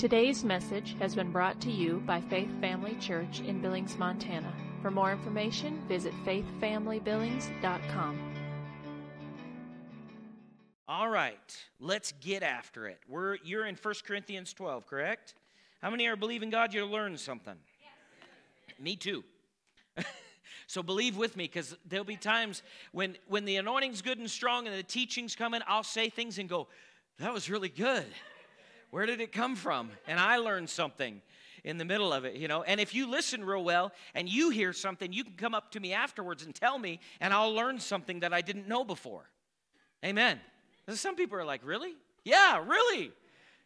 Today's message has been brought to you by Faith Family Church in Billings, Montana. For more information, visit faithfamilybillings.com. All right, let's get after it. We're, you're in 1 Corinthians 12, correct? How many are believing God you'll learn something? Yes. Me too. so believe with me because there'll be times when, when the anointing's good and strong and the teaching's coming, I'll say things and go, that was really good. Where did it come from? And I learned something in the middle of it, you know. And if you listen real well and you hear something, you can come up to me afterwards and tell me, and I'll learn something that I didn't know before. Amen. Some people are like, really? Yeah, really.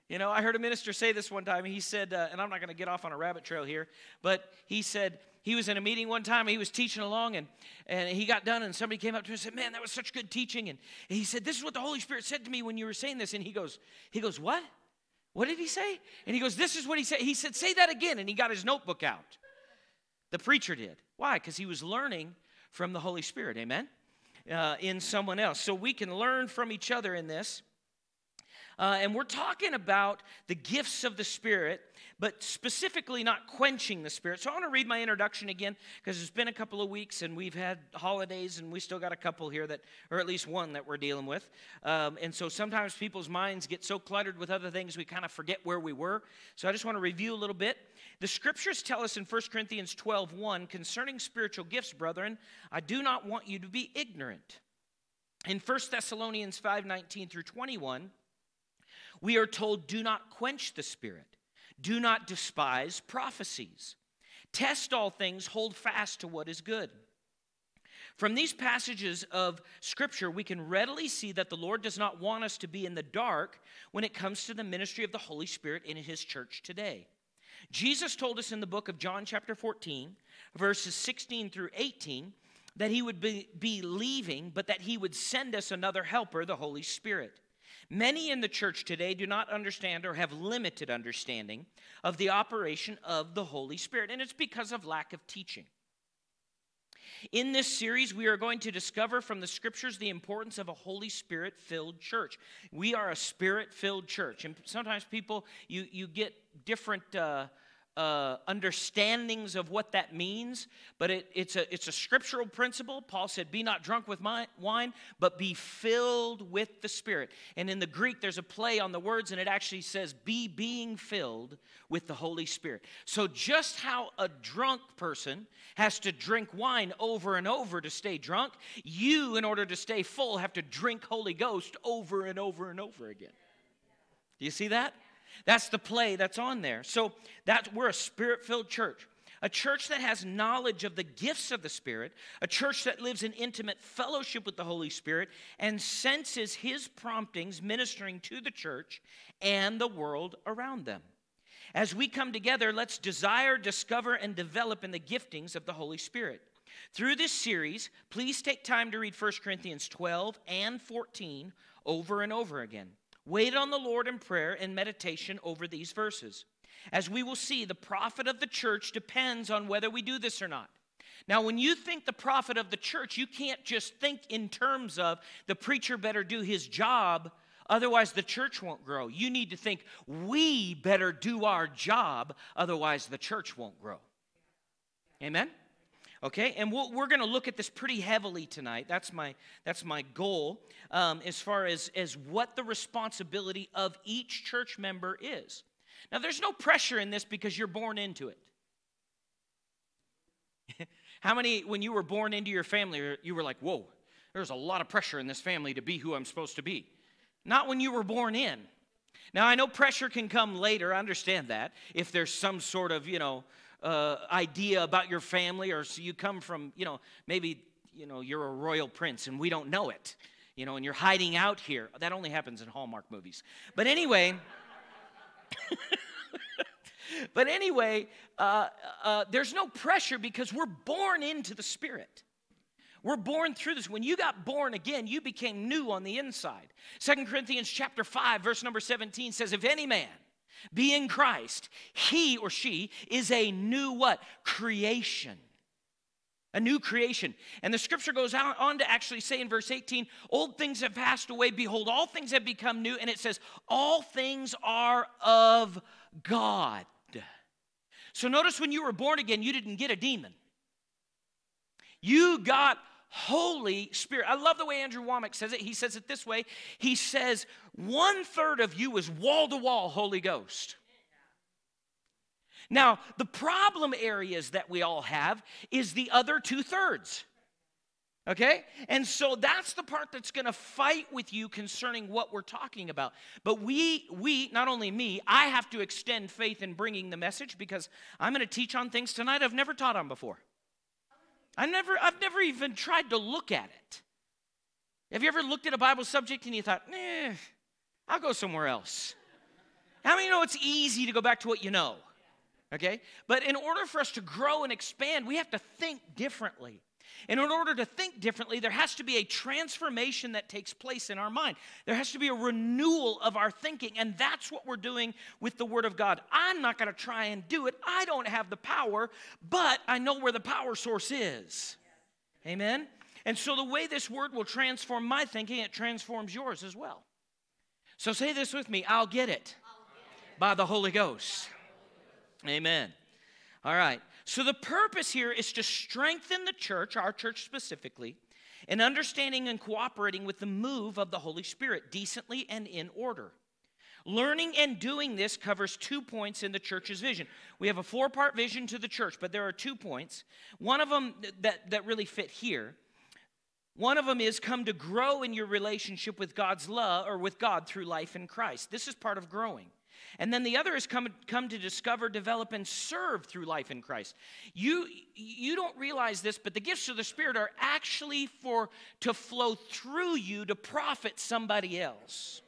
You know, I heard a minister say this one time. He said, uh, and I'm not going to get off on a rabbit trail here, but he said he was in a meeting one time. He was teaching along, and, and he got done, and somebody came up to him and said, "Man, that was such good teaching." And, and he said, "This is what the Holy Spirit said to me when you were saying this." And he goes, "He goes, what?" What did he say? And he goes, This is what he said. He said, Say that again. And he got his notebook out. The preacher did. Why? Because he was learning from the Holy Spirit. Amen? Uh, in someone else. So we can learn from each other in this. Uh, and we're talking about the gifts of the Spirit, but specifically not quenching the Spirit. So I want to read my introduction again because it's been a couple of weeks and we've had holidays and we still got a couple here that, or at least one that we're dealing with. Um, and so sometimes people's minds get so cluttered with other things we kind of forget where we were. So I just want to review a little bit. The scriptures tell us in 1 Corinthians 12 1 concerning spiritual gifts, brethren, I do not want you to be ignorant. In 1 Thessalonians 5 19 through 21, we are told, do not quench the spirit, do not despise prophecies. Test all things, hold fast to what is good. From these passages of Scripture, we can readily see that the Lord does not want us to be in the dark when it comes to the ministry of the Holy Spirit in His church today. Jesus told us in the book of John, chapter 14, verses 16 through 18, that He would be, be leaving, but that He would send us another helper, the Holy Spirit. Many in the church today do not understand or have limited understanding of the operation of the Holy Spirit, and it's because of lack of teaching. In this series, we are going to discover from the scriptures the importance of a Holy Spirit filled church. We are a spirit filled church, and sometimes people, you, you get different. Uh, uh, understandings of what that means, but it, it's, a, it's a scriptural principle. Paul said, Be not drunk with my, wine, but be filled with the Spirit. And in the Greek, there's a play on the words, and it actually says, Be being filled with the Holy Spirit. So, just how a drunk person has to drink wine over and over to stay drunk, you, in order to stay full, have to drink Holy Ghost over and over and over again. Do you see that? That's the play that's on there. So that we're a spirit-filled church. A church that has knowledge of the gifts of the Spirit, a church that lives in intimate fellowship with the Holy Spirit and senses His promptings ministering to the church and the world around them. As we come together, let's desire, discover, and develop in the giftings of the Holy Spirit. Through this series, please take time to read 1 Corinthians 12 and 14 over and over again. Wait on the Lord in prayer and meditation over these verses. As we will see, the profit of the church depends on whether we do this or not. Now, when you think the profit of the church, you can't just think in terms of the preacher better do his job, otherwise, the church won't grow. You need to think we better do our job, otherwise, the church won't grow. Amen? Okay? And we we are going to look at this pretty heavily tonight. That's my that's my goal um, as far as as what the responsibility of each church member is. Now there's no pressure in this because you're born into it. How many when you were born into your family you were like whoa there's a lot of pressure in this family to be who i'm supposed to be. Not when you were born in. Now i know pressure can come later i understand that if there's some sort of you know uh, idea about your family, or so you come from, you know, maybe, you know, you're a royal prince and we don't know it, you know, and you're hiding out here. That only happens in Hallmark movies. But anyway, but anyway, uh, uh, there's no pressure because we're born into the Spirit. We're born through this. When you got born again, you became new on the inside. Second Corinthians chapter 5, verse number 17 says, If any man be in Christ, he or she is a new what? Creation. a new creation. And the scripture goes on to actually say in verse 18, Old things have passed away. Behold, all things have become new. And it says, All things are of God. So notice when you were born again, you didn't get a demon. You got Holy Spirit. I love the way Andrew Wommack says it. He says it this way He says, One third of you is wall to wall Holy Ghost. Now, the problem areas that we all have is the other two thirds. Okay? And so that's the part that's going to fight with you concerning what we're talking about. But we, we, not only me, I have to extend faith in bringing the message because I'm going to teach on things tonight I've never taught on before. I never, I've never even tried to look at it. Have you ever looked at a Bible subject and you thought, eh, I'll go somewhere else? How many know it's easy to go back to what you know? Okay? But in order for us to grow and expand, we have to think differently. And in order to think differently, there has to be a transformation that takes place in our mind. There has to be a renewal of our thinking. And that's what we're doing with the Word of God. I'm not going to try and do it, I don't have the power, but I know where the power source is. Amen? And so the way this Word will transform my thinking, it transforms yours as well. So say this with me I'll get it, I'll get it. by the Holy Ghost. Amen. All right. So the purpose here is to strengthen the church, our church specifically, in understanding and cooperating with the move of the Holy Spirit decently and in order. Learning and doing this covers two points in the church's vision. We have a four part vision to the church, but there are two points. One of them that, that really fit here. One of them is come to grow in your relationship with God's love or with God through life in Christ. This is part of growing. And then the other is come, come to discover, develop, and serve through life in Christ. You, you don't realize this, but the gifts of the Spirit are actually for to flow through you to profit somebody else.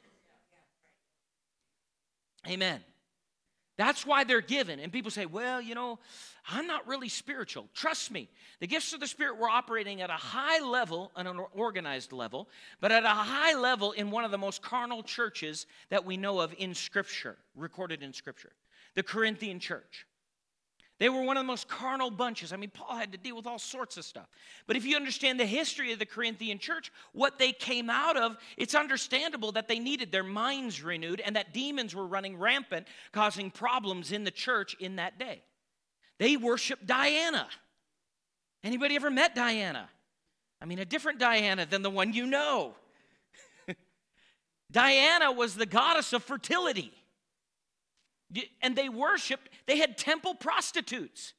Amen. That's why they're given. And people say, well, you know, I'm not really spiritual. Trust me, the gifts of the Spirit were operating at a high level, an organized level, but at a high level in one of the most carnal churches that we know of in Scripture, recorded in Scripture, the Corinthian church. They were one of the most carnal bunches. I mean, Paul had to deal with all sorts of stuff. But if you understand the history of the Corinthian church, what they came out of, it's understandable that they needed their minds renewed and that demons were running rampant, causing problems in the church in that day. They worshiped Diana. Anybody ever met Diana? I mean, a different Diana than the one you know. Diana was the goddess of fertility. And they worshiped, they had temple prostitutes.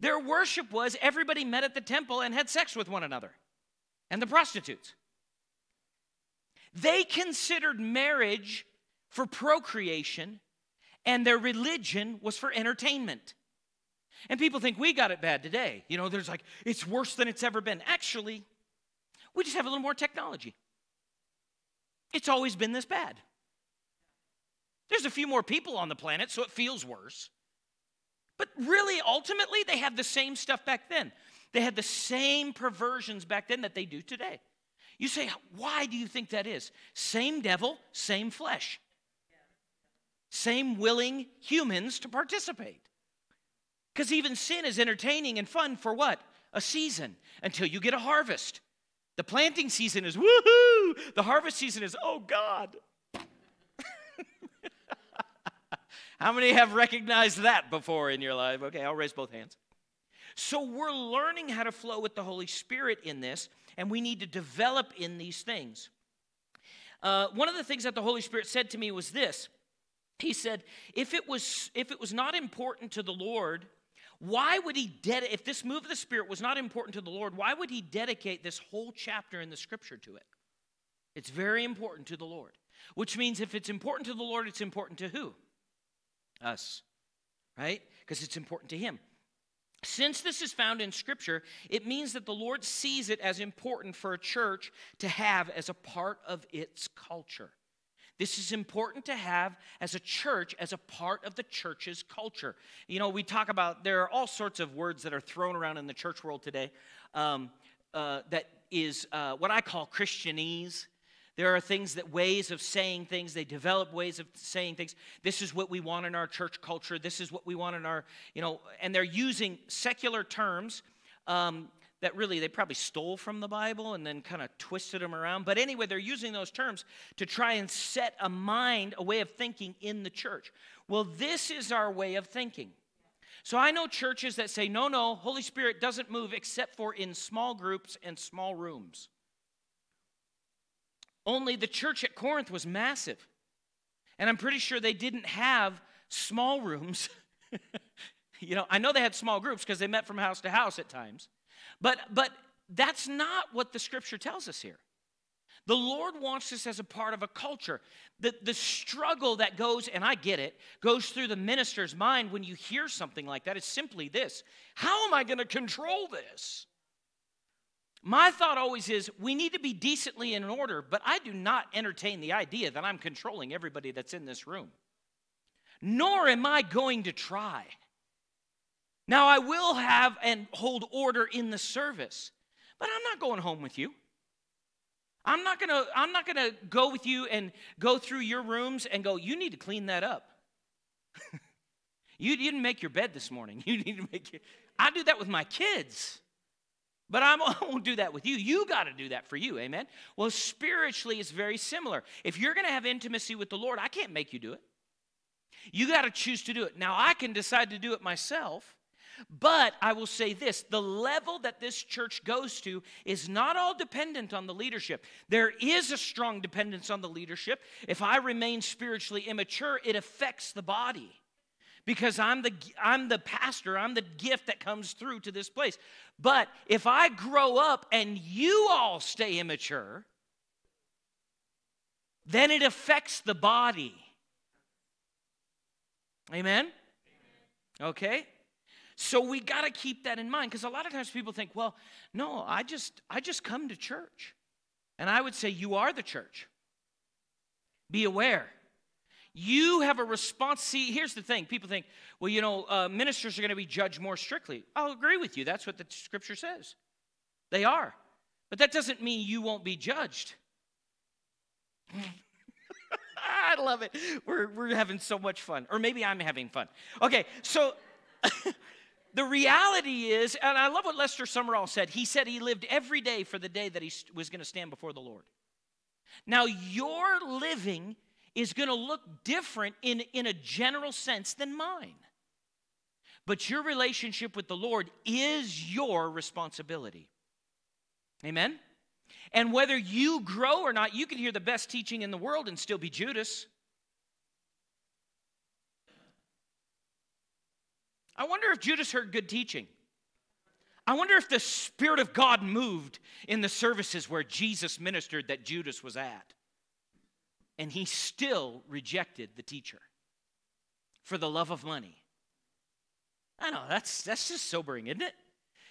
Their worship was everybody met at the temple and had sex with one another, and the prostitutes. They considered marriage for procreation, and their religion was for entertainment. And people think we got it bad today. You know, there's like, it's worse than it's ever been. Actually, we just have a little more technology. It's always been this bad. There's a few more people on the planet, so it feels worse. But really, ultimately, they had the same stuff back then. They had the same perversions back then that they do today. You say, why do you think that is? Same devil, same flesh. Same willing humans to participate. Because even sin is entertaining and fun for what? A season until you get a harvest. The planting season is woohoo! The harvest season is, oh God. How many have recognized that before in your life? Okay, I'll raise both hands. So we're learning how to flow with the Holy Spirit in this, and we need to develop in these things. Uh, one of the things that the Holy Spirit said to me was this. He said, if it was if it was not important to the Lord why would he dedicate, if this move of the Spirit was not important to the Lord, why would he dedicate this whole chapter in the scripture to it? It's very important to the Lord. Which means if it's important to the Lord, it's important to who? Us. Right? Because it's important to him. Since this is found in Scripture, it means that the Lord sees it as important for a church to have as a part of its culture. This is important to have as a church, as a part of the church's culture. You know, we talk about, there are all sorts of words that are thrown around in the church world today um, uh, that is uh, what I call Christianese. There are things that ways of saying things, they develop ways of saying things. This is what we want in our church culture. This is what we want in our, you know, and they're using secular terms um, that really they probably stole from the Bible and then kind of twisted them around. But anyway, they're using those terms to try and set a mind, a way of thinking in the church. Well, this is our way of thinking. So I know churches that say, no, no, Holy Spirit doesn't move except for in small groups and small rooms. Only the church at Corinth was massive. And I'm pretty sure they didn't have small rooms. you know, I know they had small groups because they met from house to house at times. But but that's not what the scripture tells us here. The Lord wants us as a part of a culture. The, the struggle that goes, and I get it, goes through the minister's mind when you hear something like that is simply this How am I going to control this? My thought always is we need to be decently in order, but I do not entertain the idea that I'm controlling everybody that's in this room. Nor am I going to try. Now, I will have and hold order in the service, but I'm not going home with you. I'm not gonna, I'm not gonna go with you and go through your rooms and go, you need to clean that up. you didn't make your bed this morning. You need to make it. I do that with my kids. But I won't do that with you. You got to do that for you. Amen. Well, spiritually, it's very similar. If you're going to have intimacy with the Lord, I can't make you do it. You got to choose to do it. Now, I can decide to do it myself. But I will say this the level that this church goes to is not all dependent on the leadership. There is a strong dependence on the leadership. If I remain spiritually immature, it affects the body because I'm the, I'm the pastor, I'm the gift that comes through to this place. But if I grow up and you all stay immature, then it affects the body. Amen? Okay? So we got to keep that in mind because a lot of times people think, well, no, I just I just come to church. And I would say you are the church. Be aware. You have a response. See, here's the thing people think, well, you know, uh, ministers are going to be judged more strictly. I'll agree with you. That's what the scripture says. They are. But that doesn't mean you won't be judged. I love it. We're, we're having so much fun. Or maybe I'm having fun. Okay, so the reality is, and I love what Lester Sumrall said. He said he lived every day for the day that he was going to stand before the Lord. Now, your living is going to look different in, in a general sense than mine. But your relationship with the Lord is your responsibility. Amen? And whether you grow or not, you can hear the best teaching in the world and still be Judas. I wonder if Judas heard good teaching. I wonder if the Spirit of God moved in the services where Jesus ministered that Judas was at and he still rejected the teacher for the love of money. I know that's that's just sobering, isn't it?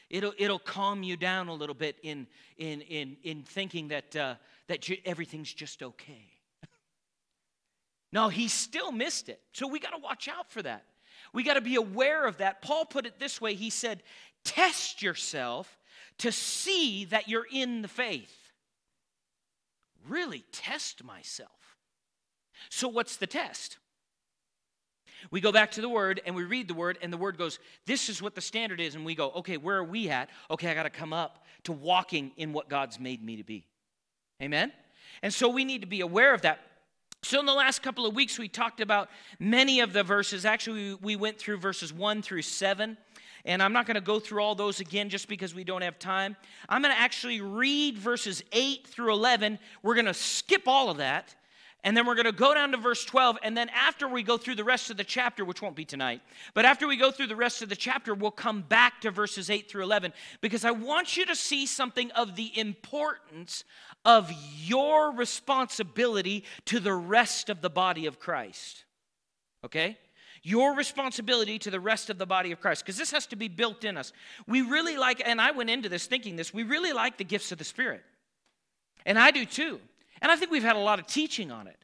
It'll it'll calm you down a little bit in in in in thinking that uh, that everything's just okay. no, he still missed it, so we got to watch out for that. We got to be aware of that. Paul put it this way: He said, "Test yourself to see that you're in the faith." Really test myself. So, what's the test? We go back to the word and we read the word, and the word goes, This is what the standard is. And we go, Okay, where are we at? Okay, I got to come up to walking in what God's made me to be. Amen? And so we need to be aware of that. So, in the last couple of weeks, we talked about many of the verses. Actually, we went through verses 1 through 7. And I'm not going to go through all those again just because we don't have time. I'm going to actually read verses 8 through 11. We're going to skip all of that and then we're going to go down to verse 12. And then after we go through the rest of the chapter, which won't be tonight, but after we go through the rest of the chapter, we'll come back to verses 8 through 11 because I want you to see something of the importance of your responsibility to the rest of the body of Christ. Okay? Your responsibility to the rest of the body of Christ, because this has to be built in us. We really like, and I went into this thinking this, we really like the gifts of the Spirit. And I do too. And I think we've had a lot of teaching on it.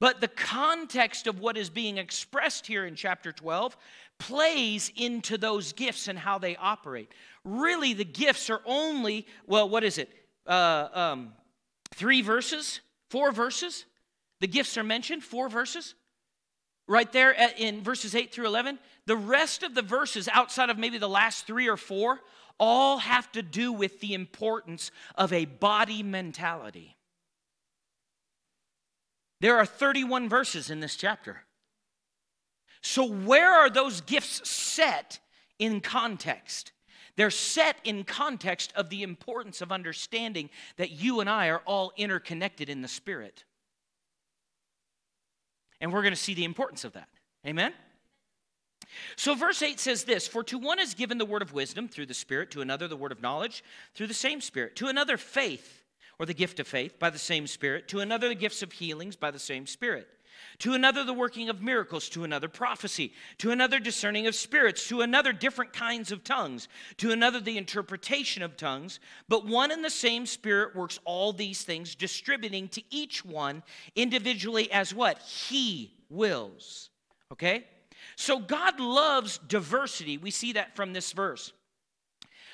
But the context of what is being expressed here in chapter 12 plays into those gifts and how they operate. Really, the gifts are only, well, what is it? Uh, um, three verses? Four verses? The gifts are mentioned, four verses? right there in verses 8 through 11, the rest of the verses outside of maybe the last three or four all have to do with the importance of a body mentality. There are 31 verses in this chapter. So, where are those gifts set in context? They're set in context of the importance of understanding that you and I are all interconnected in the Spirit. And we're going to see the importance of that. Amen? So, verse 8 says this For to one is given the word of wisdom through the Spirit, to another the word of knowledge through the same Spirit, to another faith, or the gift of faith, by the same Spirit, to another the gifts of healings by the same Spirit to another the working of miracles, to another prophecy, to another discerning of spirits, to another different kinds of tongues, to another the interpretation of tongues. But one and the same Spirit works all these things, distributing to each one individually as what? He wills. Okay? So God loves diversity. We see that from this verse.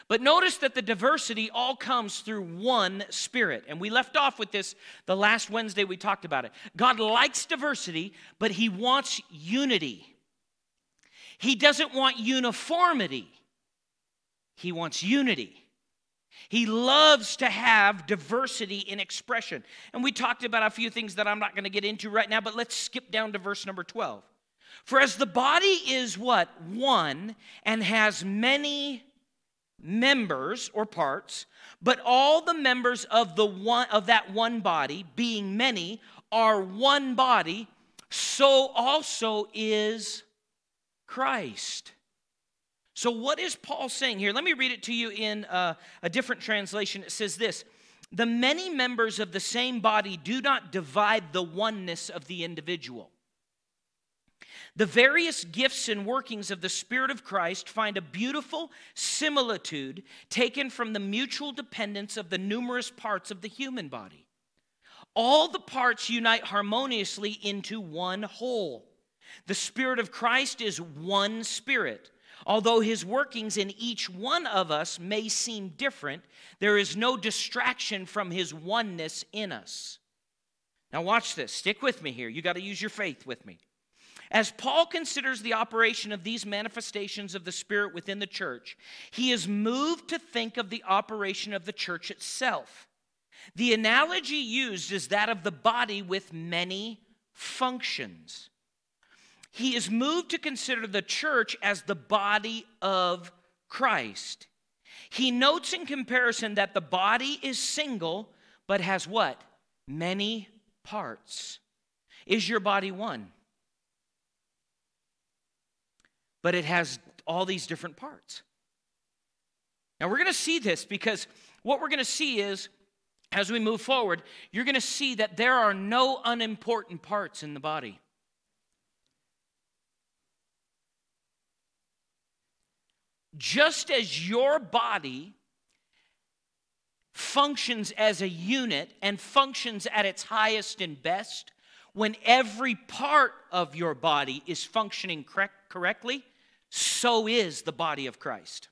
But notice that the diversity all comes through one spirit. And we left off with this the last Wednesday we talked about it. God likes diversity, but He wants unity. He doesn't want uniformity, He wants unity. He loves to have diversity in expression. And we talked about a few things that I'm not going to get into right now, but let's skip down to verse number 12. For as the body is what? One and has many members or parts, but all the members of the one of that one body, being many, are one body, so also is Christ. So, what is Paul saying here? Let me read it to you in a, a different translation. It says this The many members of the same body do not divide the oneness of the individual. The various gifts and workings of the Spirit of Christ find a beautiful similitude taken from the mutual dependence of the numerous parts of the human body. All the parts unite harmoniously into one whole. The Spirit of Christ is one Spirit. Although his workings in each one of us may seem different, there is no distraction from his oneness in us. Now, watch this. Stick with me here. You got to use your faith with me. As Paul considers the operation of these manifestations of the Spirit within the church, he is moved to think of the operation of the church itself. The analogy used is that of the body with many functions. He is moved to consider the church as the body of Christ. He notes in comparison that the body is single, but has what? Many parts. Is your body one? But it has all these different parts. Now, we're going to see this because what we're going to see is, as we move forward, you're going to see that there are no unimportant parts in the body. Just as your body functions as a unit and functions at its highest and best, when every part of your body is functioning correct, correctly, so is the body of Christ.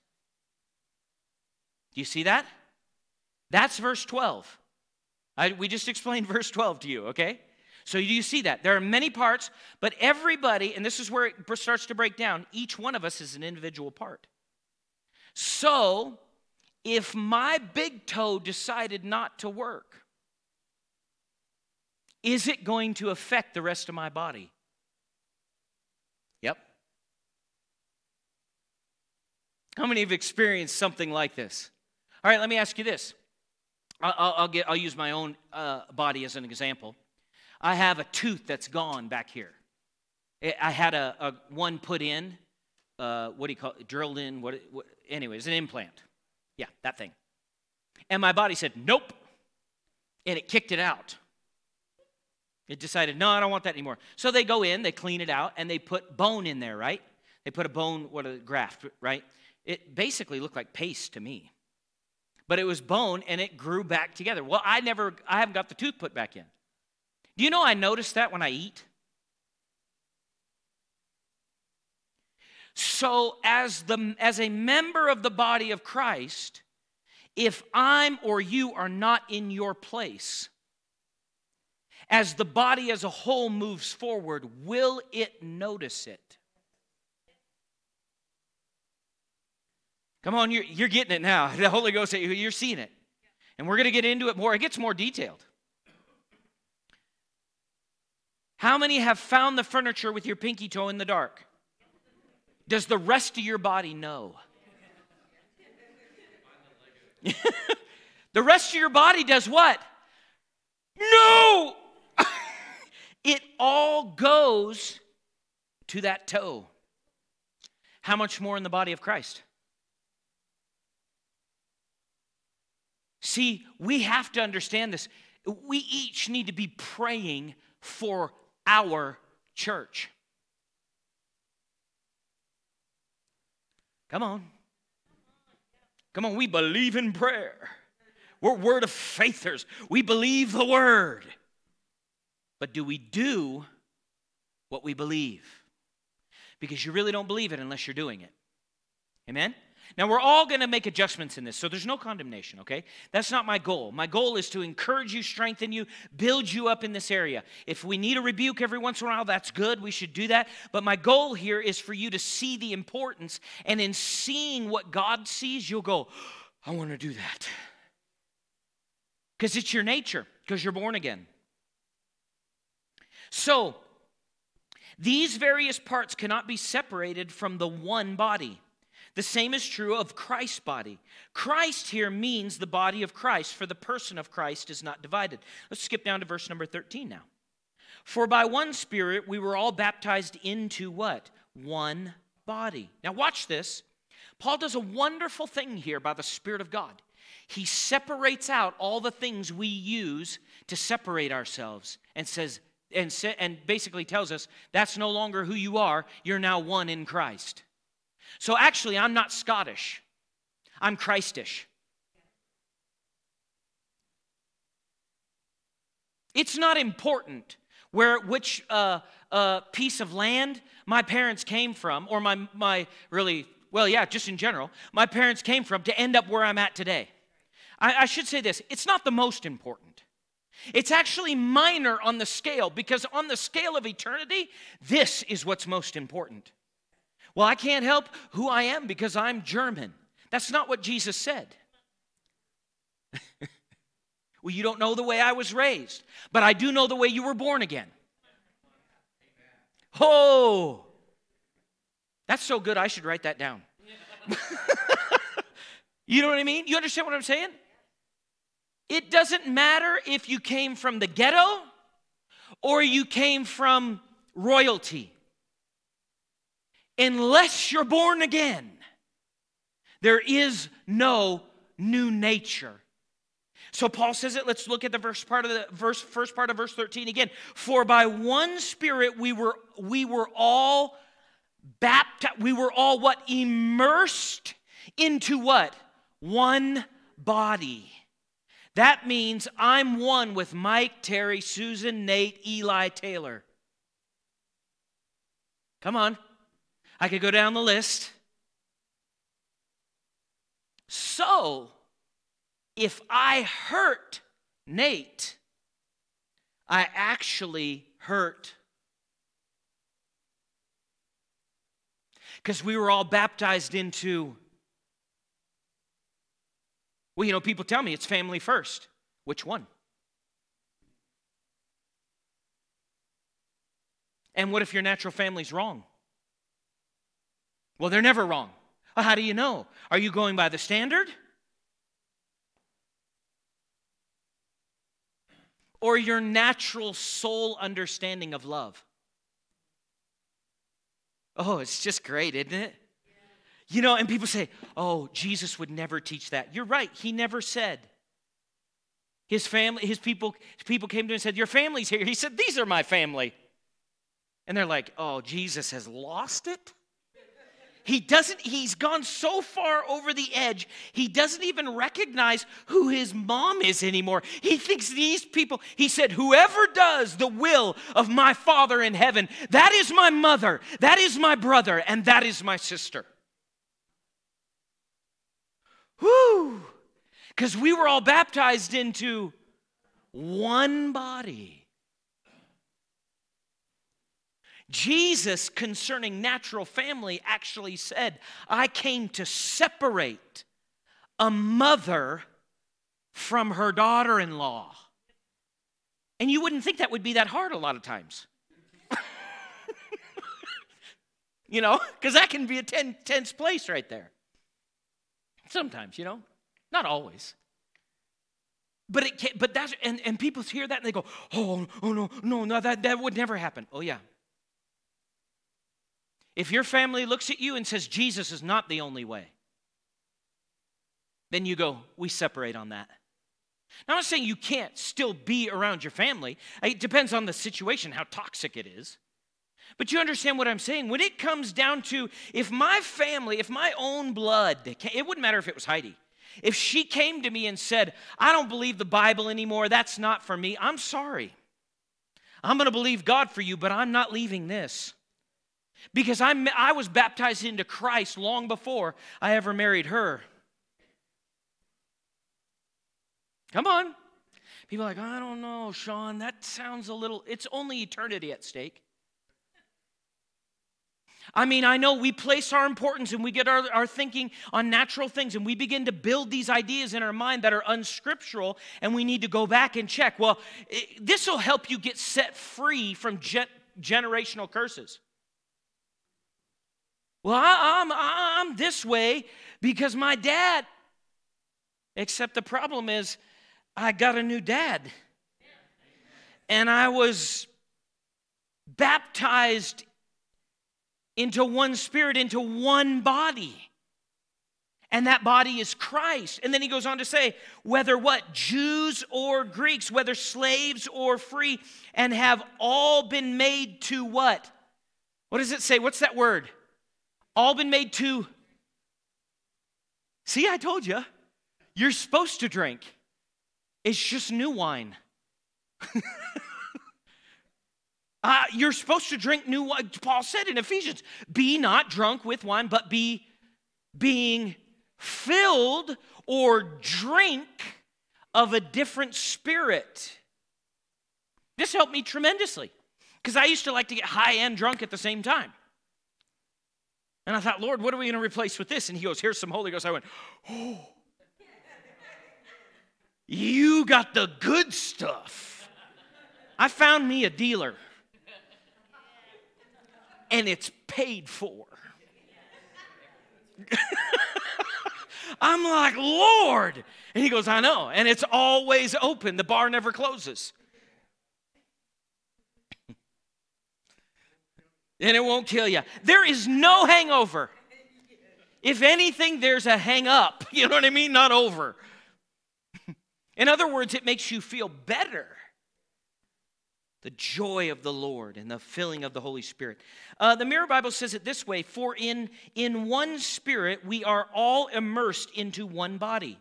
Do you see that? That's verse 12. I, we just explained verse 12 to you, okay? So do you see that. There are many parts, but everybody, and this is where it starts to break down, each one of us is an individual part. So if my big toe decided not to work, is it going to affect the rest of my body? How many have experienced something like this? All right, let me ask you this. I'll, I'll, get, I'll use my own uh, body as an example. I have a tooth that's gone back here. I had a, a one put in, uh, what do you call it, drilled in, what, what, anyways, an implant. Yeah, that thing. And my body said, nope. And it kicked it out. It decided, no, I don't want that anymore. So they go in, they clean it out, and they put bone in there, right? They put a bone, what a graft, right? It basically looked like paste to me. But it was bone and it grew back together. Well, I never, I haven't got the tooth put back in. Do you know I notice that when I eat? So, as, the, as a member of the body of Christ, if I'm or you are not in your place, as the body as a whole moves forward, will it notice it? Come on, you're, you're getting it now. The Holy Ghost, you're seeing it. And we're going to get into it more. It gets more detailed. How many have found the furniture with your pinky toe in the dark? Does the rest of your body know? the rest of your body does what? No! it all goes to that toe. How much more in the body of Christ? See, we have to understand this. We each need to be praying for our church. Come on. Come on, we believe in prayer. We're word of faithers. We believe the word. But do we do what we believe? Because you really don't believe it unless you're doing it. Amen? Now, we're all going to make adjustments in this, so there's no condemnation, okay? That's not my goal. My goal is to encourage you, strengthen you, build you up in this area. If we need a rebuke every once in a while, that's good. We should do that. But my goal here is for you to see the importance, and in seeing what God sees, you'll go, I want to do that. Because it's your nature, because you're born again. So, these various parts cannot be separated from the one body. The same is true of Christ's body. Christ here means the body of Christ, for the person of Christ is not divided. Let's skip down to verse number 13 now. For by one Spirit we were all baptized into what? One body. Now, watch this. Paul does a wonderful thing here by the Spirit of God. He separates out all the things we use to separate ourselves and says, and, and basically tells us that's no longer who you are. You're now one in Christ. So actually, I'm not Scottish, I'm Christish. It's not important where which uh, uh, piece of land my parents came from, or my my really well, yeah, just in general, my parents came from to end up where I'm at today. I, I should say this: it's not the most important. It's actually minor on the scale because on the scale of eternity, this is what's most important. Well, I can't help who I am because I'm German. That's not what Jesus said. well, you don't know the way I was raised, but I do know the way you were born again. Oh, that's so good, I should write that down. you know what I mean? You understand what I'm saying? It doesn't matter if you came from the ghetto or you came from royalty unless you're born again, there is no new nature. So Paul says it. Let's look at the first part of the verse, first part of verse 13 again. For by one spirit we were we were all baptized, we were all what? Immersed into what? One body. That means I'm one with Mike, Terry, Susan, Nate, Eli, Taylor. Come on. I could go down the list. So, if I hurt Nate, I actually hurt. Because we were all baptized into, well, you know, people tell me it's family first. Which one? And what if your natural family's wrong? Well, they're never wrong. Well, how do you know? Are you going by the standard? Or your natural soul understanding of love? Oh, it's just great, isn't it? You know, and people say, oh, Jesus would never teach that. You're right, he never said. His family, his people, people came to him and said, Your family's here. He said, These are my family. And they're like, Oh, Jesus has lost it? He doesn't, he's gone so far over the edge, he doesn't even recognize who his mom is anymore. He thinks these people, he said, Whoever does the will of my Father in heaven, that is my mother, that is my brother, and that is my sister. Whoo! Because we were all baptized into one body. Jesus, concerning natural family, actually said, I came to separate a mother from her daughter in law. And you wouldn't think that would be that hard a lot of times. you know, because that can be a ten, tense place right there. Sometimes, you know, not always. But it can't, but that's and, and people hear that and they go, oh, oh no, no, no, that, that would never happen. Oh yeah. If your family looks at you and says Jesus is not the only way, then you go, we separate on that. Now, I'm not saying you can't still be around your family. It depends on the situation, how toxic it is. But you understand what I'm saying? When it comes down to if my family, if my own blood, it wouldn't matter if it was Heidi. If she came to me and said, I don't believe the Bible anymore, that's not for me, I'm sorry. I'm going to believe God for you, but I'm not leaving this. Because I'm, I was baptized into Christ long before I ever married her. Come on. People are like, I don't know, Sean, that sounds a little, it's only eternity at stake. I mean, I know we place our importance and we get our, our thinking on natural things and we begin to build these ideas in our mind that are unscriptural and we need to go back and check. Well, this will help you get set free from ge- generational curses. Well, I, I'm, I'm this way because my dad, except the problem is I got a new dad. And I was baptized into one spirit, into one body. And that body is Christ. And then he goes on to say, whether what? Jews or Greeks, whether slaves or free, and have all been made to what? What does it say? What's that word? All been made to. See, I told you. You're supposed to drink. It's just new wine. uh, you're supposed to drink new wine. Paul said in Ephesians, be not drunk with wine, but be being filled or drink of a different spirit. This helped me tremendously because I used to like to get high and drunk at the same time. And I thought, Lord, what are we going to replace with this? And he goes, Here's some Holy Ghost. I went, Oh. You got the good stuff. I found me a dealer, and it's paid for. I'm like, Lord. And he goes, I know. And it's always open, the bar never closes. And it won't kill you. There is no hangover. If anything, there's a hang up. You know what I mean? Not over. In other words, it makes you feel better. The joy of the Lord and the filling of the Holy Spirit. Uh, the Mirror Bible says it this way For in, in one spirit we are all immersed into one body,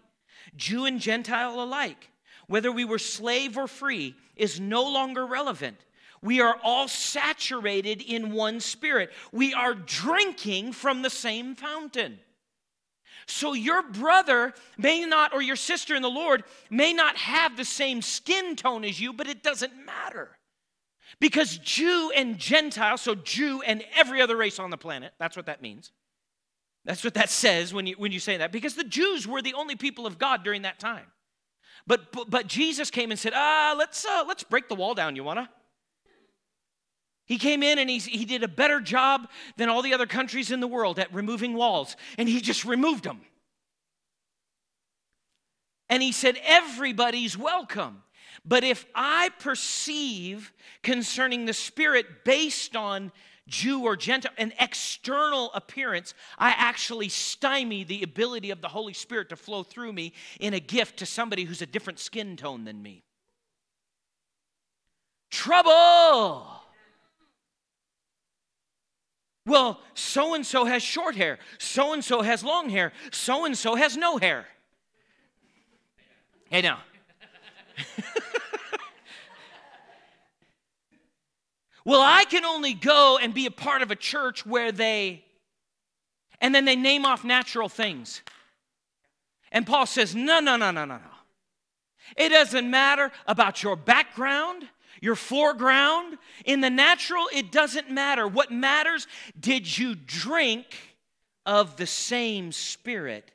Jew and Gentile alike. Whether we were slave or free is no longer relevant. We are all saturated in one spirit. We are drinking from the same fountain. So your brother may not, or your sister in the Lord may not have the same skin tone as you, but it doesn't matter. Because Jew and Gentile, so Jew and every other race on the planet, that's what that means. That's what that says when you, when you say that. Because the Jews were the only people of God during that time. But, but, but Jesus came and said, ah, let's, uh, let's break the wall down, you wanna? He came in and he, he did a better job than all the other countries in the world at removing walls, and he just removed them. And he said, Everybody's welcome. But if I perceive concerning the Spirit based on Jew or Gentile, an external appearance, I actually stymie the ability of the Holy Spirit to flow through me in a gift to somebody who's a different skin tone than me. Trouble! Well, so and so has short hair, so and so has long hair, so and so has no hair. Hey, now. well, I can only go and be a part of a church where they, and then they name off natural things. And Paul says, no, no, no, no, no, no. It doesn't matter about your background, your foreground. In the natural, it doesn't matter. What matters, did you drink of the same Spirit?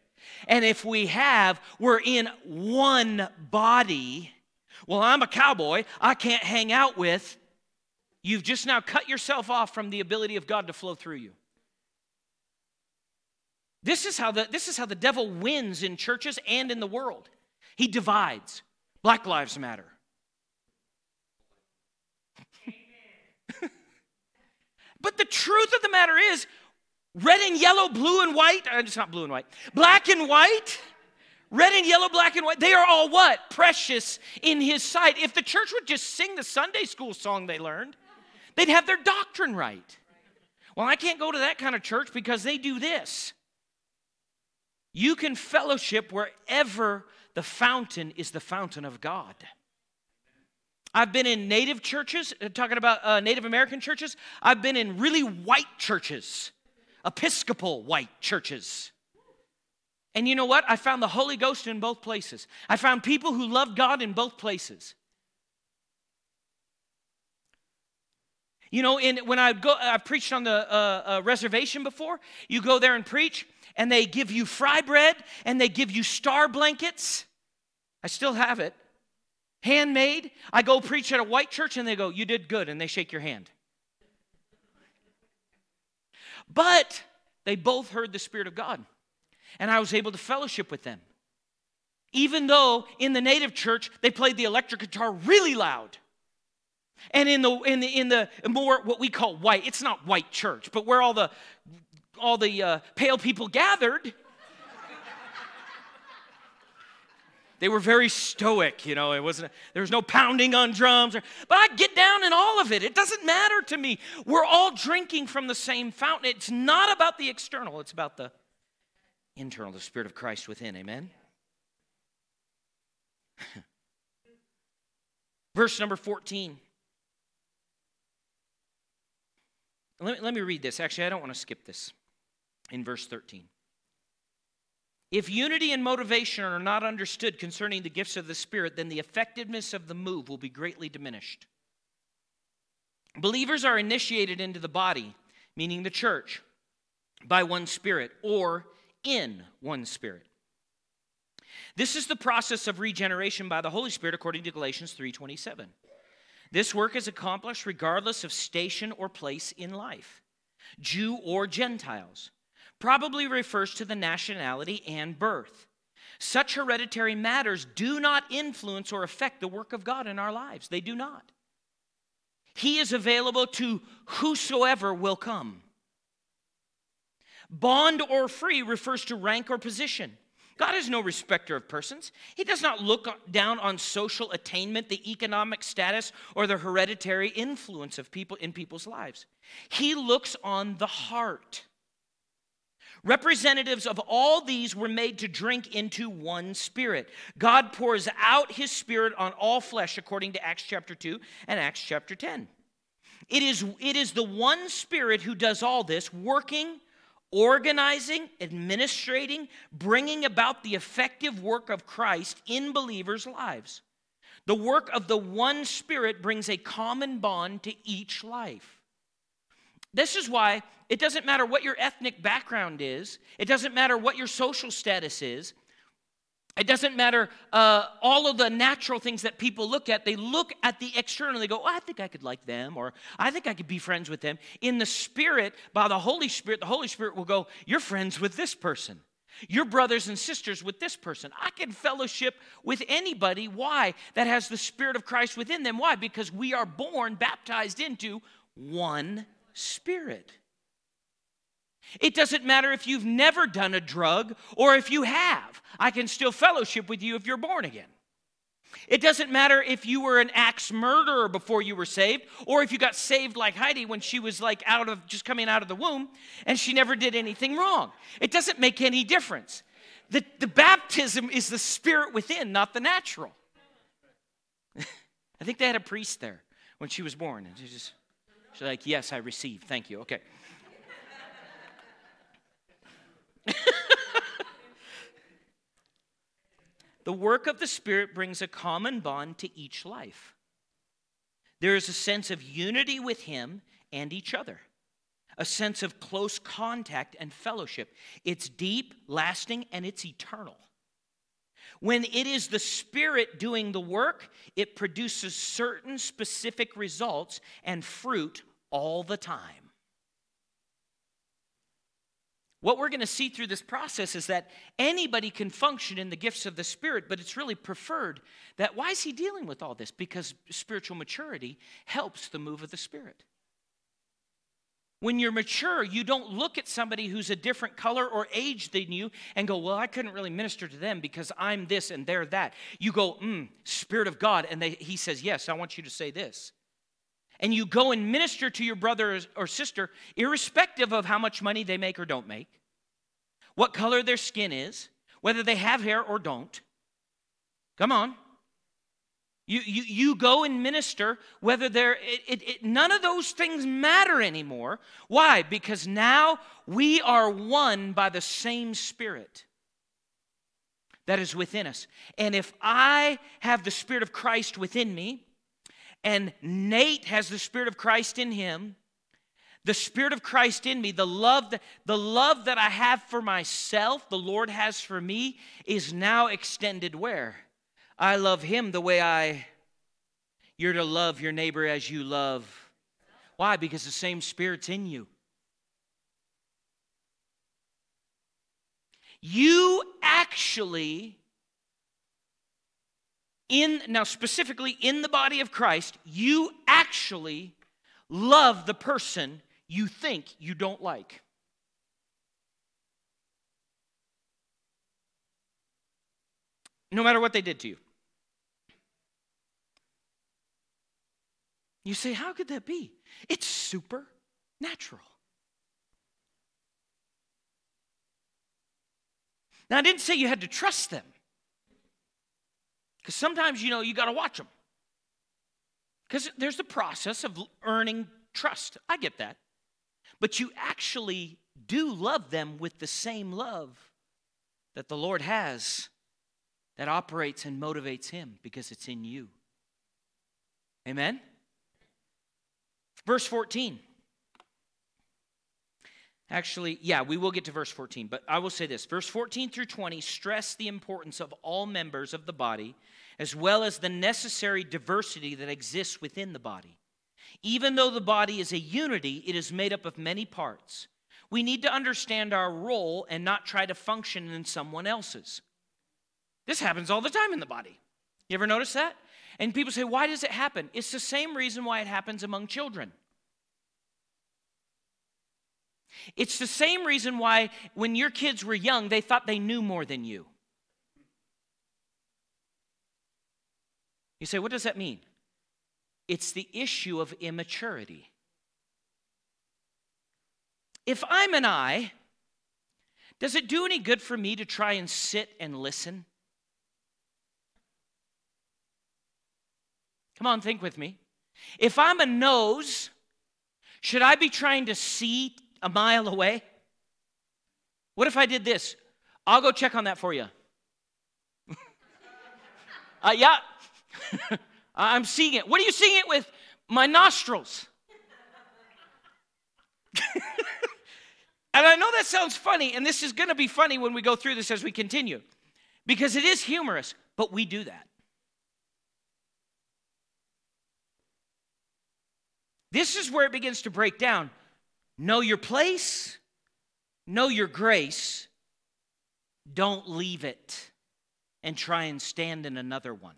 And if we have, we're in one body. Well, I'm a cowboy, I can't hang out with. You've just now cut yourself off from the ability of God to flow through you. This is how the, this is how the devil wins in churches and in the world. He divides. Black Lives Matter. But the truth of the matter is, red and yellow, blue and white, uh, it's not blue and white, black and white, red and yellow, black and white, they are all what? Precious in his sight. If the church would just sing the Sunday school song they learned, they'd have their doctrine right. Well, I can't go to that kind of church because they do this. You can fellowship wherever the fountain is the fountain of God. I've been in native churches, uh, talking about uh, Native American churches. I've been in really white churches, Episcopal white churches. And you know what? I found the Holy Ghost in both places. I found people who love God in both places. You know, in, when I go, I've preached on the uh, uh, reservation before. You go there and preach, and they give you fry bread and they give you star blankets. I still have it. Handmade. I go preach at a white church and they go, You did good, and they shake your hand. But they both heard the Spirit of God, and I was able to fellowship with them. Even though in the native church they played the electric guitar really loud. And in the in the in the more what we call white, it's not white church, but where all the all the uh, pale people gathered, they were very stoic, you know. It wasn't there was no pounding on drums, or, but I get down in all of it. It doesn't matter to me. We're all drinking from the same fountain. It's not about the external; it's about the internal, the Spirit of Christ within. Amen. Verse number 14. Let me, let me read this. Actually, I don't want to skip this in verse 13. If unity and motivation are not understood concerning the gifts of the Spirit, then the effectiveness of the move will be greatly diminished. Believers are initiated into the body, meaning the church, by one Spirit or in one Spirit. This is the process of regeneration by the Holy Spirit according to Galatians 3:27. This work is accomplished regardless of station or place in life, Jew or Gentiles probably refers to the nationality and birth. Such hereditary matters do not influence or affect the work of God in our lives. They do not. He is available to whosoever will come. Bond or free refers to rank or position. God is no respecter of persons. He does not look down on social attainment, the economic status, or the hereditary influence of people in people's lives. He looks on the heart. Representatives of all these were made to drink into one spirit. God pours out his spirit on all flesh, according to Acts chapter 2 and Acts chapter 10. It is, it is the one spirit who does all this, working, organizing, administrating, bringing about the effective work of Christ in believers' lives. The work of the one spirit brings a common bond to each life. This is why it doesn't matter what your ethnic background is, it doesn't matter what your social status is. It doesn't matter uh, all of the natural things that people look at. They look at the external they go, oh, I think I could like them, or I think I could be friends with them. In the Spirit, by the Holy Spirit, the Holy Spirit will go, You're friends with this person. You're brothers and sisters with this person. I can fellowship with anybody. Why? That has the Spirit of Christ within them. Why? Because we are born, baptized into one Spirit. It doesn't matter if you've never done a drug or if you have. I can still fellowship with you if you're born again. It doesn't matter if you were an axe murderer before you were saved or if you got saved like Heidi when she was like out of just coming out of the womb and she never did anything wrong. It doesn't make any difference. The, the baptism is the spirit within, not the natural. I think they had a priest there when she was born and she just she's like, "Yes, I received. Thank you." Okay. the work of the Spirit brings a common bond to each life. There is a sense of unity with Him and each other, a sense of close contact and fellowship. It's deep, lasting, and it's eternal. When it is the Spirit doing the work, it produces certain specific results and fruit all the time. What we're going to see through this process is that anybody can function in the gifts of the Spirit, but it's really preferred that why is he dealing with all this? Because spiritual maturity helps the move of the Spirit. When you're mature, you don't look at somebody who's a different color or age than you and go, Well, I couldn't really minister to them because I'm this and they're that. You go, mm, Spirit of God. And they, he says, Yes, I want you to say this. And you go and minister to your brother or sister, irrespective of how much money they make or don't make, what color their skin is, whether they have hair or don't. Come on. You, you, you go and minister, whether they're, it, it, it, none of those things matter anymore. Why? Because now we are one by the same Spirit that is within us. And if I have the Spirit of Christ within me, and Nate has the Spirit of Christ in him, the Spirit of Christ in me, the love that, the love that I have for myself, the Lord has for me, is now extended where? I love him the way I. You're to love your neighbor as you love. Why? Because the same Spirit's in you. You actually, in now specifically in the body of Christ, you actually love the person you think you don't like. No matter what they did to you. You say, how could that be? It's supernatural. Now, I didn't say you had to trust them. Because sometimes, you know, you got to watch them. Because there's the process of earning trust. I get that. But you actually do love them with the same love that the Lord has that operates and motivates Him because it's in you. Amen? Verse 14. Actually, yeah, we will get to verse 14, but I will say this. Verse 14 through 20 stress the importance of all members of the body, as well as the necessary diversity that exists within the body. Even though the body is a unity, it is made up of many parts. We need to understand our role and not try to function in someone else's. This happens all the time in the body. You ever notice that? And people say, why does it happen? It's the same reason why it happens among children. It's the same reason why when your kids were young, they thought they knew more than you. You say, what does that mean? It's the issue of immaturity. If I'm an eye, does it do any good for me to try and sit and listen? Come on, think with me. If I'm a nose, should I be trying to see a mile away? What if I did this? I'll go check on that for you. uh, yeah, I'm seeing it. What are you seeing it with? My nostrils. and I know that sounds funny, and this is going to be funny when we go through this as we continue, because it is humorous, but we do that. This is where it begins to break down. Know your place, know your grace, don't leave it and try and stand in another one.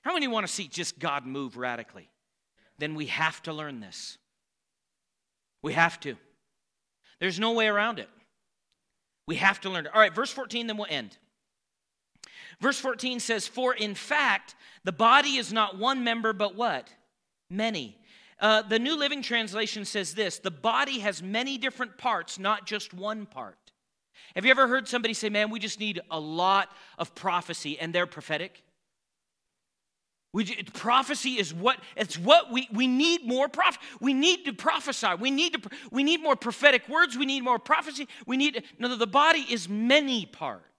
How many want to see just God move radically? Then we have to learn this. We have to. There's no way around it. We have to learn it. All right, verse 14, then we'll end. Verse 14 says, For in fact, the body is not one member, but what? Many. Uh, the New Living Translation says this the body has many different parts, not just one part. Have you ever heard somebody say, Man, we just need a lot of prophecy, and they're prophetic? We, prophecy is what it's what we, we need more prophet we need to prophesy we need to we need more prophetic words we need more prophecy we need no the body is many parts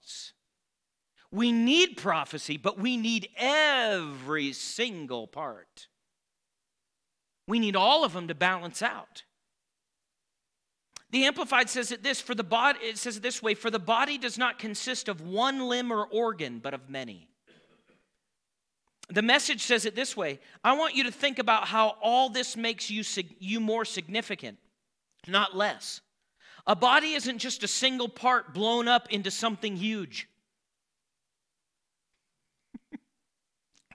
We need prophecy, but we need every single part. We need all of them to balance out. The Amplified says it this for the body it says it this way for the body does not consist of one limb or organ but of many. The message says it this way I want you to think about how all this makes you, you more significant, not less. A body isn't just a single part blown up into something huge.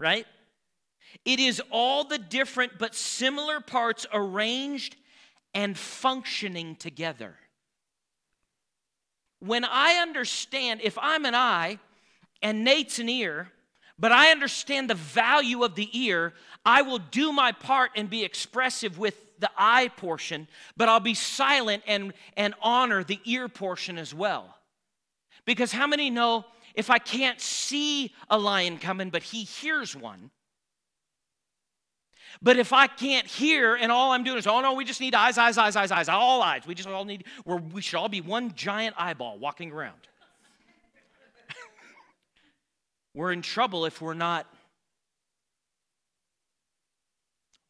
right? It is all the different but similar parts arranged and functioning together. When I understand, if I'm an eye and Nate's an ear, but I understand the value of the ear, I will do my part and be expressive with the eye portion, but I'll be silent and, and honor the ear portion as well. Because how many know if I can't see a lion coming, but he hears one, but if I can't hear and all I'm doing is, oh no, we just need eyes, eyes, eyes, eyes, eyes, all eyes. We just all need, we're, we should all be one giant eyeball walking around. we're in trouble if we're not.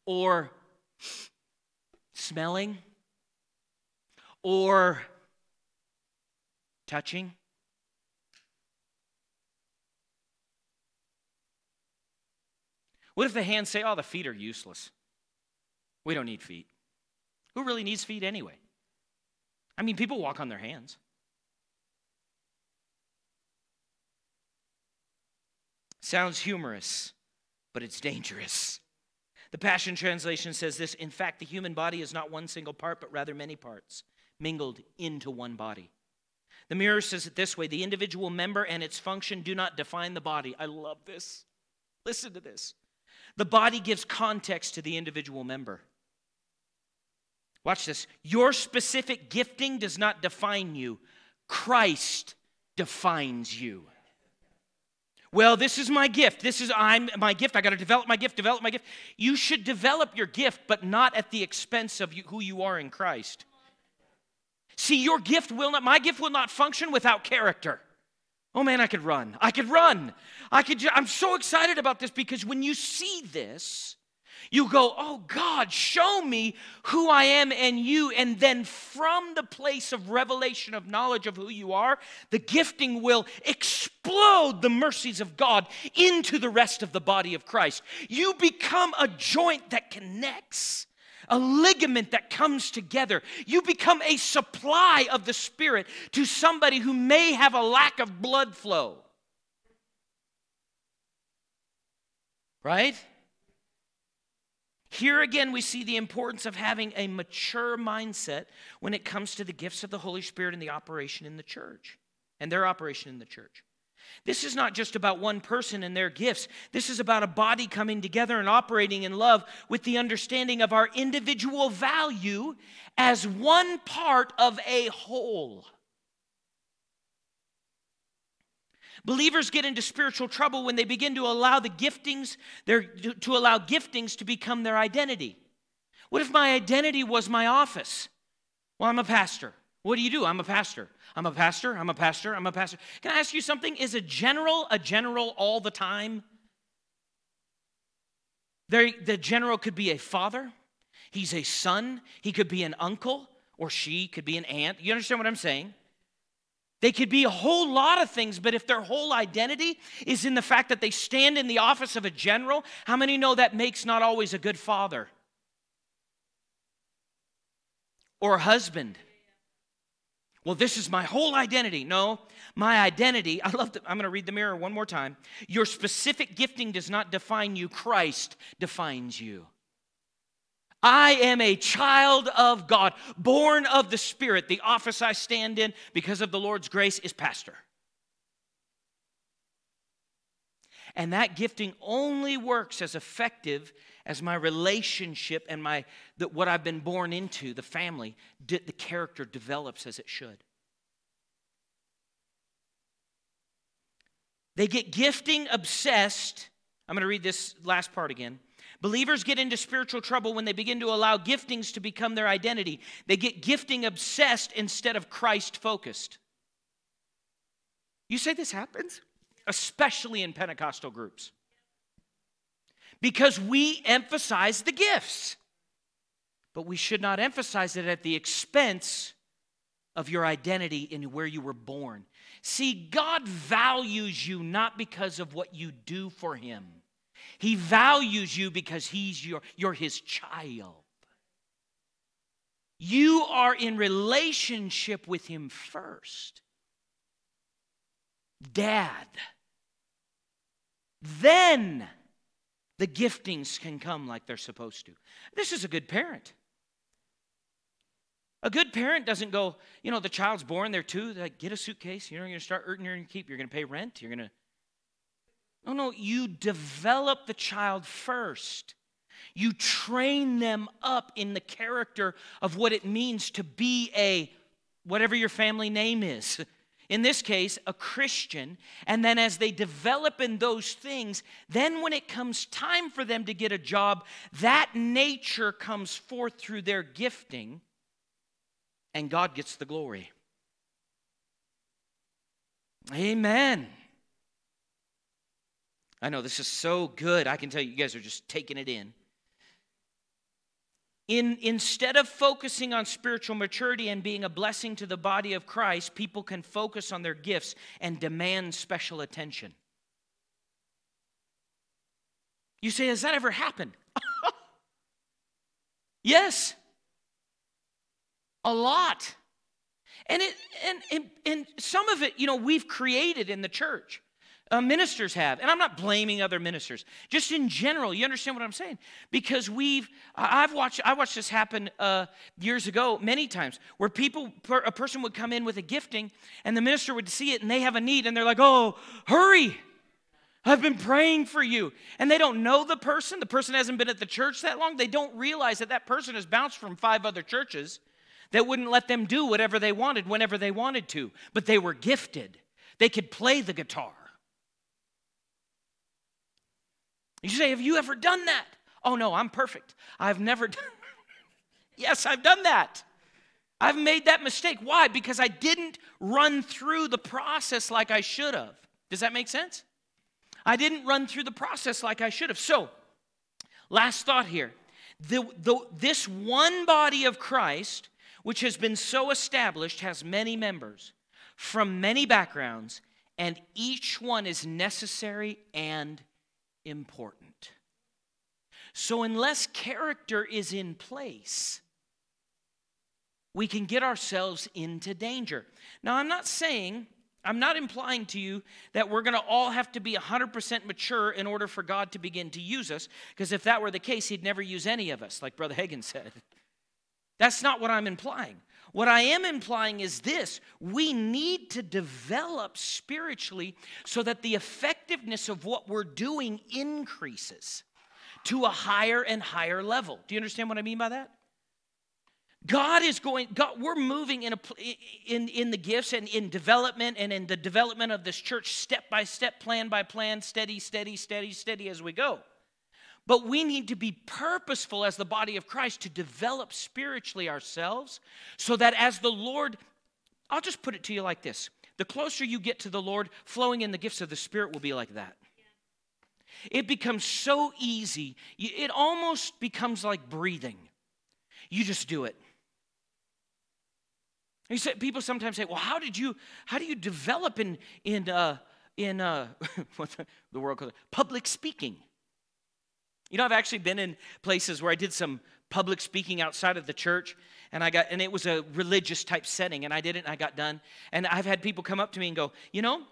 Or smelling, or touching. What if the hands say, oh, the feet are useless? We don't need feet. Who really needs feet anyway? I mean, people walk on their hands. Sounds humorous, but it's dangerous. The Passion Translation says this In fact, the human body is not one single part, but rather many parts, mingled into one body. The Mirror says it this way the individual member and its function do not define the body. I love this. Listen to this. The body gives context to the individual member. Watch this. Your specific gifting does not define you, Christ defines you. Well, this is my gift. This is I'm my gift. I got to develop my gift, develop my gift. You should develop your gift, but not at the expense of you, who you are in Christ. See, your gift will not my gift will not function without character. Oh man, I could run. I could run. I could I'm so excited about this because when you see this, you go, Oh God, show me who I am and you. And then from the place of revelation of knowledge of who you are, the gifting will explode the mercies of God into the rest of the body of Christ. You become a joint that connects a ligament that comes together. You become a supply of the Spirit to somebody who may have a lack of blood flow. Right? Here again, we see the importance of having a mature mindset when it comes to the gifts of the Holy Spirit and the operation in the church and their operation in the church. This is not just about one person and their gifts. This is about a body coming together and operating in love with the understanding of our individual value as one part of a whole. Believers get into spiritual trouble when they begin to allow the giftings, their, to allow giftings to become their identity. What if my identity was my office? Well, I'm a pastor. What do you do? I'm a pastor. I'm a pastor. I'm a pastor. I'm a pastor. Can I ask you something? Is a general a general all the time? There, the general could be a father, he's a son, he could be an uncle, or she could be an aunt. You understand what I'm saying? They could be a whole lot of things, but if their whole identity is in the fact that they stand in the office of a general, how many know that makes not always a good father? Or a husband? Well, this is my whole identity. No, my identity, I love, the, I'm going to read the mirror one more time. Your specific gifting does not define you, Christ defines you. I am a child of God, born of the Spirit. The office I stand in because of the Lord's grace is pastor. And that gifting only works as effective as my relationship and my that what I've been born into, the family, the character develops as it should. They get gifting obsessed. I'm going to read this last part again. Believers get into spiritual trouble when they begin to allow giftings to become their identity. They get gifting obsessed instead of Christ focused. You say this happens? Especially in Pentecostal groups. Because we emphasize the gifts, but we should not emphasize it at the expense of your identity in where you were born. See, God values you not because of what you do for Him, He values you because he's your, you're His child. You are in relationship with Him first. Dad. Then the giftings can come like they're supposed to. This is a good parent. A good parent doesn't go, you know, the child's born, they're two, they like, get a suitcase, you're going to start earning your keep, you're going to pay rent, you're going to. No, no, you develop the child first. You train them up in the character of what it means to be a, whatever your family name is. In this case, a Christian. And then as they develop in those things, then when it comes time for them to get a job, that nature comes forth through their gifting, and God gets the glory. Amen. I know this is so good. I can tell you, you guys are just taking it in in, instead of focusing on spiritual maturity and being a blessing to the body of Christ, people can focus on their gifts and demand special attention. You say, Has that ever happened? yes. A lot. And, it, and, and, and some of it, you know, we've created in the church uh, ministers have. And I'm not blaming other ministers. Just in general, you understand what I'm saying? Because we've, I've watched, I watched this happen uh, years ago many times where people, a person would come in with a gifting and the minister would see it and they have a need and they're like, oh, hurry. I've been praying for you. And they don't know the person. The person hasn't been at the church that long. They don't realize that that person has bounced from five other churches that wouldn't let them do whatever they wanted whenever they wanted to. But they were gifted, they could play the guitar. You say, Have you ever done that? Oh, no, I'm perfect. I've never done Yes, I've done that. I've made that mistake. Why? Because I didn't run through the process like I should have. Does that make sense? I didn't run through the process like I should have. So, last thought here. The, the, this one body of Christ, which has been so established, has many members from many backgrounds, and each one is necessary and important. So, unless character is in place, we can get ourselves into danger. Now, I'm not saying, I'm not implying to you that we're going to all have to be 100% mature in order for God to begin to use us, because if that were the case, He'd never use any of us, like Brother Hagin said. That's not what I'm implying. What I am implying is this we need to develop spiritually so that the effectiveness of what we're doing increases to a higher and higher level. Do you understand what I mean by that? God is going, God, we're moving in, a, in, in the gifts and in development and in the development of this church step by step, plan by plan, steady, steady, steady, steady as we go. But we need to be purposeful as the body of Christ to develop spiritually ourselves so that as the Lord, I'll just put it to you like this the closer you get to the Lord, flowing in the gifts of the Spirit will be like that. It becomes so easy, it almost becomes like breathing. You just do it. You say, people sometimes say, "Well, how did you how do you develop in in uh, in uh, what the, the world calls it? public speaking?" You know, I've actually been in places where I did some public speaking outside of the church and I got and it was a religious type setting and I did it and I got done. And I've had people come up to me and go, "You know,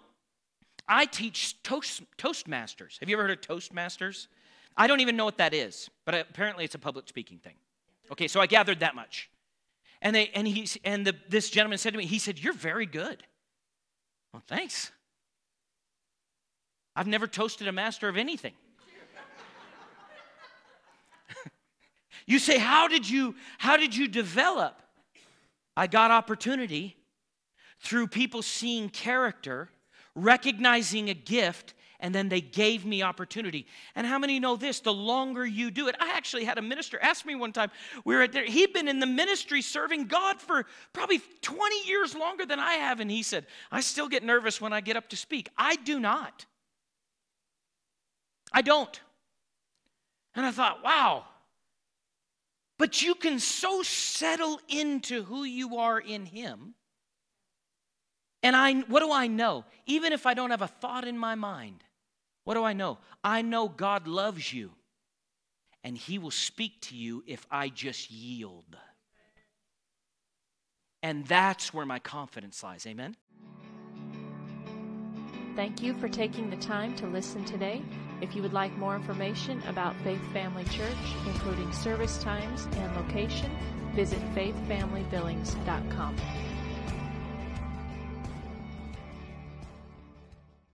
I teach toast, Toastmasters. Have you ever heard of Toastmasters? I don't even know what that is, but apparently it's a public speaking thing. Okay, so I gathered that much. And they and he and the, this gentleman said to me, he said, "You're very good." Well, thanks. I've never toasted a master of anything. You say, how did you, how did you develop? I got opportunity through people seeing character recognizing a gift and then they gave me opportunity. And how many know this? The longer you do it, I actually had a minister ask me one time. We were at there, he'd been in the ministry serving God for probably 20 years longer than I have, and he said, I still get nervous when I get up to speak. I do not. I don't. And I thought, wow. But you can so settle into who you are in Him. And I, what do I know? Even if I don't have a thought in my mind, what do I know? I know God loves you, and He will speak to you if I just yield. And that's where my confidence lies. Amen? Thank you for taking the time to listen today. If you would like more information about Faith Family Church, including service times and location, visit faithfamilybillings.com.